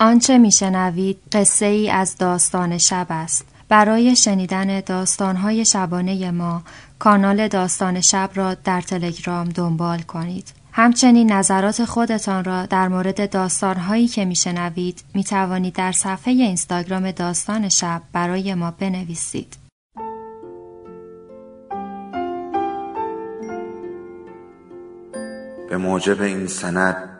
آنچه میشنوید قصه ای از داستان شب است. برای شنیدن داستانهای شبانه ما کانال داستان شب را در تلگرام دنبال کنید. همچنین نظرات خودتان را در مورد داستانهایی که میشنوید می توانید در صفحه اینستاگرام داستان شب برای ما بنویسید. به موجب این سند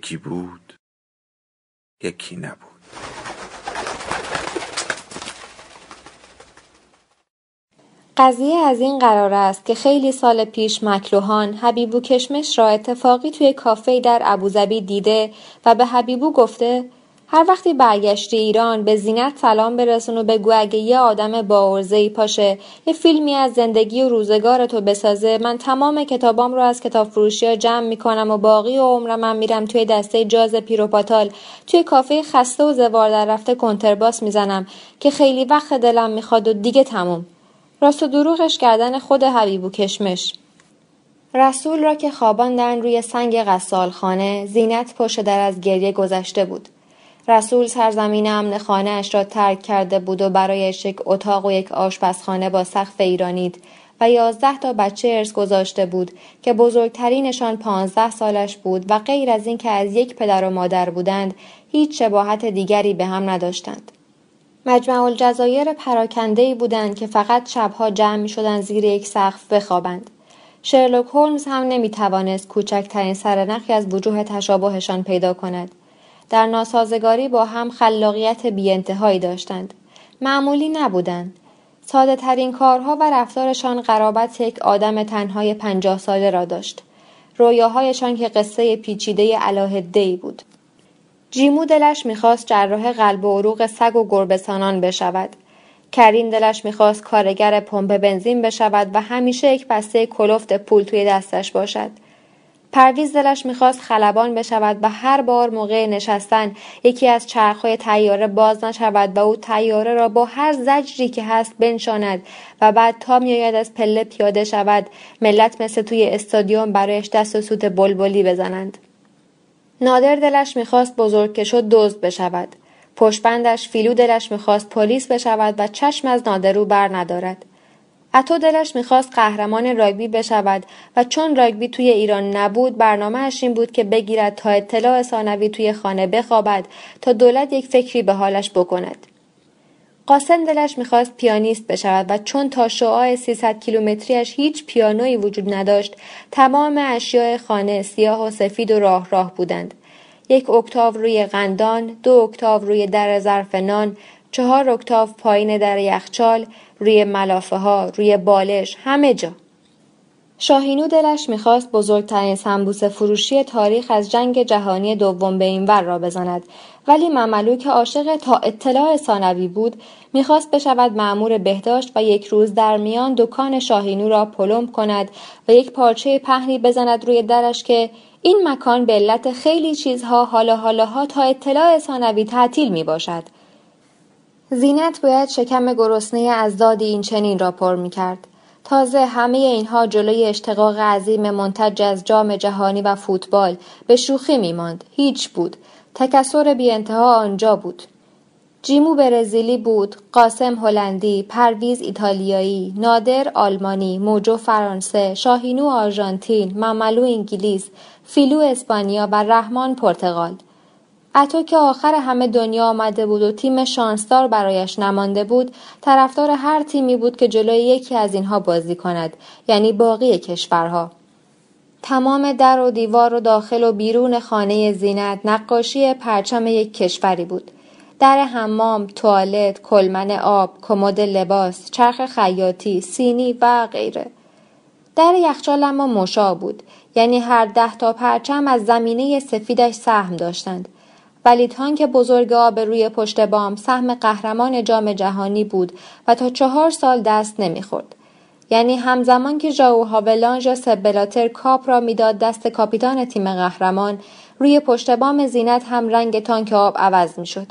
یکی بود یکی نبود. قضیه از این قرار است که خیلی سال پیش مکلوهان حبیبو کشمش را اتفاقی توی کافه در ابوظبی دیده و به حبیبو گفته هر وقتی برگشتی ایران به زینت سلام برسون و بگو اگه یه آدم با ای پاشه یه فیلمی از زندگی و روزگار تو بسازه. من تمام کتابام رو از کتاب فروشی ها جمع می‌کنم و باقی و عمرم من میرم توی دسته جاز پیروپاتال. توی کافه خسته و زوار در رفته کنترباس می‌زنم که خیلی وقت دلم می‌خواد و دیگه تموم. راست و دروغش کردن خود حبیبو کشمش. رسول را که خواباندن روی سنگ خانه زینت پشت در از گریه گذشته بود. رسول سرزمین امن خانهاش را ترک کرده بود و برایش یک اتاق و یک آشپزخانه با سقف ایرانید و یازده تا بچه ارث گذاشته بود که بزرگترینشان پانزده سالش بود و غیر از اینکه از یک پدر و مادر بودند هیچ شباهت دیگری به هم نداشتند مجمع الجزایر پراکنده بودند که فقط شبها جمع می شدن زیر یک سقف بخوابند. شرلوک هولمز هم نمی توانست کوچکترین سرنخی از وجوه تشابهشان پیدا کند. در ناسازگاری با هم خلاقیت انتهایی داشتند. معمولی نبودند. ساده ترین کارها و رفتارشان قرابت یک آدم تنهای پنجاه ساله را داشت. رویاهایشان که قصه پیچیده علاهده بود. جیمو دلش می‌خواست جراح قلب و عروق سگ و گربسانان بشود. کریم دلش می‌خواست کارگر پمپ بنزین بشود و همیشه یک بسته کلفت پول توی دستش باشد. پرویز دلش می‌خواست خلبان بشود و هر بار موقع نشستن یکی از چرخهای تیاره باز نشود و او تیاره را با هر زجری که هست بنشاند و بعد تا میآید از پله پیاده شود ملت مثل توی استادیوم برایش دست و سوت بلبلی بزنند. نادر دلش می‌خواست بزرگ که شد دزد بشود. پشبندش فیلو دلش می‌خواست پلیس بشود و چشم از نادرو بر ندارد. اتو دلش می‌خواست قهرمان راگبی بشود و چون راگبی توی ایران نبود برنامه این بود که بگیرد تا اطلاع ثانوی توی خانه بخوابد تا دولت یک فکری به حالش بکند. قاسم دلش می‌خواست پیانیست بشود و چون تا شعاع 300 کیلومتریش هیچ پیانویی وجود نداشت تمام اشیاء خانه سیاه و سفید و راه راه بودند. یک اکتاو روی قندان دو اکتاو روی در ظرف نان چهار اکتاو پایین در یخچال روی ملافه ها روی بالش همه جا شاهینو دلش می‌خواست بزرگترین سنبوس فروشی تاریخ از جنگ جهانی دوم به این ور را بزند ولی مملو که عاشق تا اطلاع ثانوی بود می‌خواست بشود معمور بهداشت و یک روز در میان دکان شاهینو را پلمب کند و یک پارچه پهنی بزند روی درش که این مکان به علت خیلی چیزها حالا حالاها تا اطلاع ثانوی تعطیل می باشد. زینت باید شکم گرسنه از دادی این چنین را پر می کرد. تازه همه اینها جلوی اشتقاق عظیم منتج از جام جهانی و فوتبال به شوخی می ماند. هیچ بود. تکسر بی انتها آنجا بود. جیمو برزیلی بود، قاسم هلندی، پرویز ایتالیایی، نادر آلمانی، موجو فرانسه، شاهینو آرژانتین، مملو انگلیس، فیلو اسپانیا و رحمان پرتغال. اتو که آخر همه دنیا آمده بود و تیم شانسدار برایش نمانده بود طرفدار هر تیمی بود که جلوی یکی از اینها بازی کند یعنی باقی کشورها تمام در و دیوار و داخل و بیرون خانه زینت نقاشی پرچم یک کشوری بود در حمام، توالت، کلمن آب، کمد لباس، چرخ خیاطی، سینی و غیره. در یخچال اما مشا بود. یعنی هر ده تا پرچم از زمینه سفیدش سهم داشتند ولی تانک بزرگ آب روی پشت بام سهم قهرمان جام جهانی بود و تا چهار سال دست نمی‌خورد. یعنی همزمان که ژائو هاولانژ سبلاتر کاپ را می‌داد دست کاپیتان تیم قهرمان روی پشت بام زینت هم رنگ تانک آب عوض می‌شد.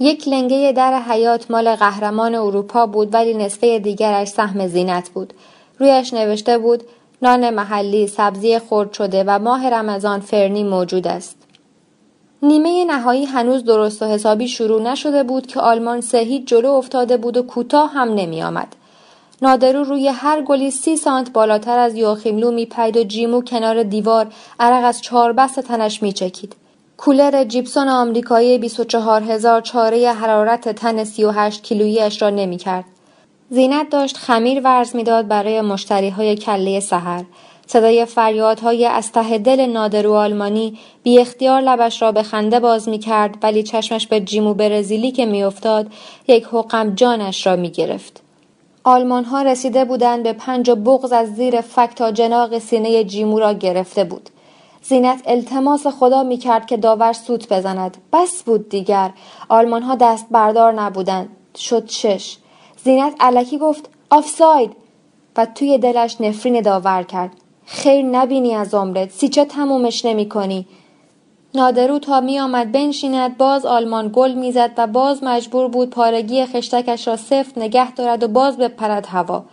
یک لنگه در حیات مال قهرمان اروپا بود ولی نصفه دیگرش سهم زینت بود. رویش نوشته بود نان محلی سبزی خرد شده و ماه رمضان فرنی موجود است. نیمه نهایی هنوز درست و حسابی شروع نشده بود که آلمان سه جلو افتاده بود و کوتاه هم نمی آمد. نادرو روی هر گلی سی سانت بالاتر از یوخیملو میپرید و جیمو کنار دیوار عرق از بست تنش میچکید کولر جیپسون آمریکایی 24 هزار چاره حرارت تن 38 کیلوییش را نمی‌کرد زینت داشت خمیر ورز می‌داد برای مشتری های کله سحر. صدای فریادهای از ته دل نادرو آلمانی بی اختیار لبش را به خنده باز می کرد ولی چشمش به جیمو برزیلی که میافتاد یک حقم جانش را می گرفت. آلمان ها رسیده بودند به پنج و بغز از زیر فک تا جناق سینه جیمو را گرفته بود. زینت التماس خدا می کرد که داور سوت بزند. بس بود دیگر. آلمان ها دست بردار نبودند. شد شش. زینت علکی گفت آفساید و توی دلش نفرین داور کرد. خیر نبینی از عمرت سیچه تمومش نمی کنی. نادرو تا می آمد بنشیند باز آلمان گل می‌زد و باز مجبور بود پارگی خشتکش را سفت نگه دارد و باز بپرد هوا.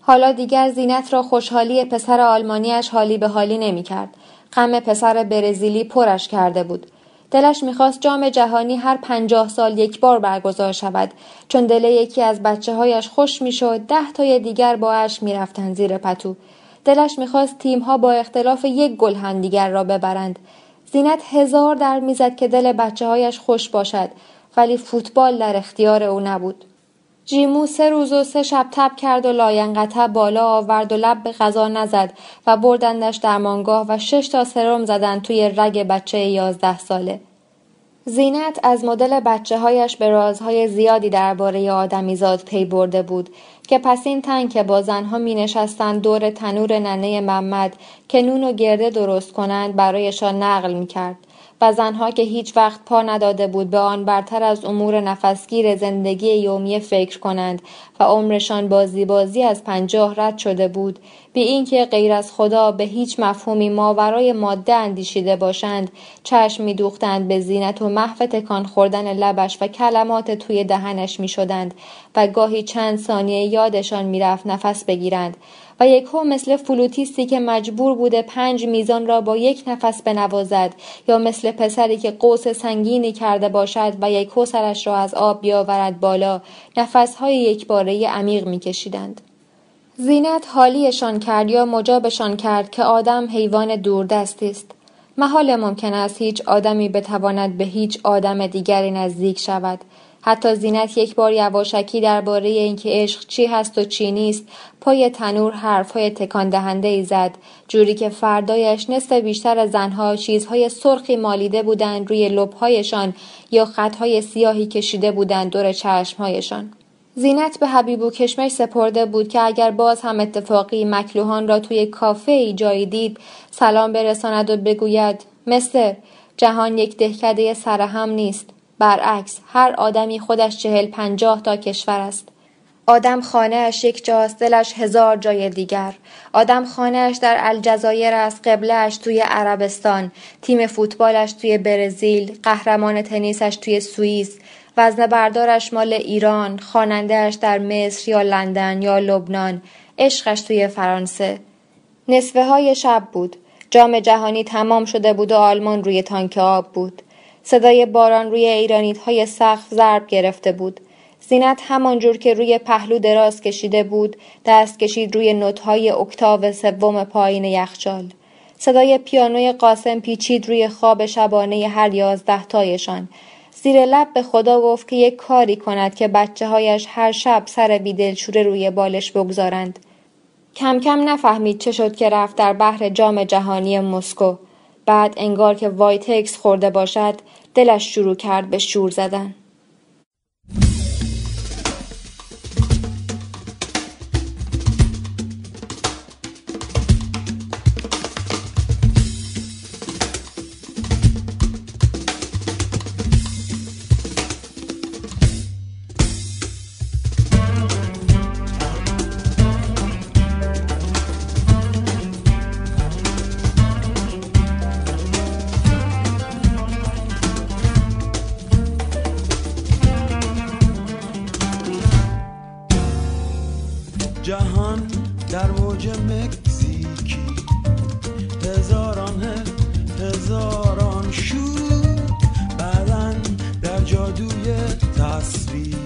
حالا دیگر زینت را خوشحالی پسر آلمانیش حالی به حالی نمی کرد. غم پسر برزیلی پرش کرده بود. دلش می‌خواست جام جهانی هر پنجاه سال یک بار برگزار شود چون دل یکی از بچه هایش خوش می‌شد ده تای دیگر با اش می‌رفتند زیر پتو دلش می‌خواست تیمها با اختلاف یک گل همدیگر را ببرند زینت هزار در می‌زد که دل بچه هایش خوش باشد ولی فوتبال در اختیار او نبود جیمو سه روز و سه شب تب کرد و لاینقطع بالا آورد و لب به غذا نزد و بردندش درمانگاه و شش تا سرم زدند توی رگ بچه یازده ساله. زینت از مدل بچه هایش به رازهای زیادی درباره آدمیزاد پی برده بود که پس این تن که با زنها می نشستند دور تنور ننه محمد که نون و گرده درست کنند برایشان نقل می کرد. و زنها که هیچ وقت پا نداده بود به آن برتر از امور نفسگیر زندگی یومی فکر کنند و عمرشان بازی بازی از پنجاه رد شده بود بی اینکه غیر از خدا به هیچ مفهومی ماورای ماده اندیشیده باشند چشم میدوختند به زینت و محو تکان خوردن لبش و کلمات توی دهنش می‌شدند و گاهی چند ثانیه یادشان می‌رفت نفس بگیرند. و یکو مثل فلوتیستی که مجبور بوده پنج میزان را با یک نفس بنوازد یا مثل پسری که قوس سنگینی کرده باشد و یکو سرش را از آب بیاورد بالا نفسهای یکباره عمیق میکشیدند. زینت حالیشان کرد یا مجابشان کرد که آدم حیوان دوردستی است. محال ممکن است هیچ آدمی بتواند به هیچ آدم دیگری نزدیک شود. حتی زینت یک بار یواشکی درباره اینکه عشق چی هست و چی نیست پای تنور حرفهای تکان دهنده ای زد جوری که فردایش نصف بیشتر زنها چیزهای سرخی مالیده بودند روی لبهایشان یا خطهای سیاهی کشیده بودند دور چشمهایشان. زینت به حبیبو کشمش سپرده بود که اگر باز هم اتفاقی مکلوهان را توی کافه ای جایی دید سلام برساند و بگوید مستر جهان یک دهکده سرهم نیست. برعکس هر آدمی خودش چهل پنجاه تا کشور است. آدم خانهاش یک جاست دلش هزار جای دیگر. آدم خانهاش در الجزایر است قبلهاش توی عربستان تیم فوتبالش توی برزیل قهرمان تنیسش توی سوئیس وزن بردارش مال ایران خوانندهاش در مصر یا لندن یا لبنان عشقش توی فرانسه. نصفه های شب بود. جام جهانی تمام شده بود و آلمان روی تانک آب بود. صدای باران روی ایرانیت های سقف ضرب گرفته بود. زینت همانجور که روی پهلو دراز کشیده بود دست کشید روی نوتهای اکتاو سوم پایین یخچال. صدای پیانوی قاسم پیچید روی خواب شبانه هر یازده تایشان. زیر لب به خدا گفت که یک کاری کند که بچه هایش هر شب سر بیدلشوره روی بالش بگذارند. کم کم نفهمید چه شد که رفت در بحر جام جهانی مسکو. بعد انگار که وایتکس خورده باشد دلش شروع کرد به شور زدن. sweet.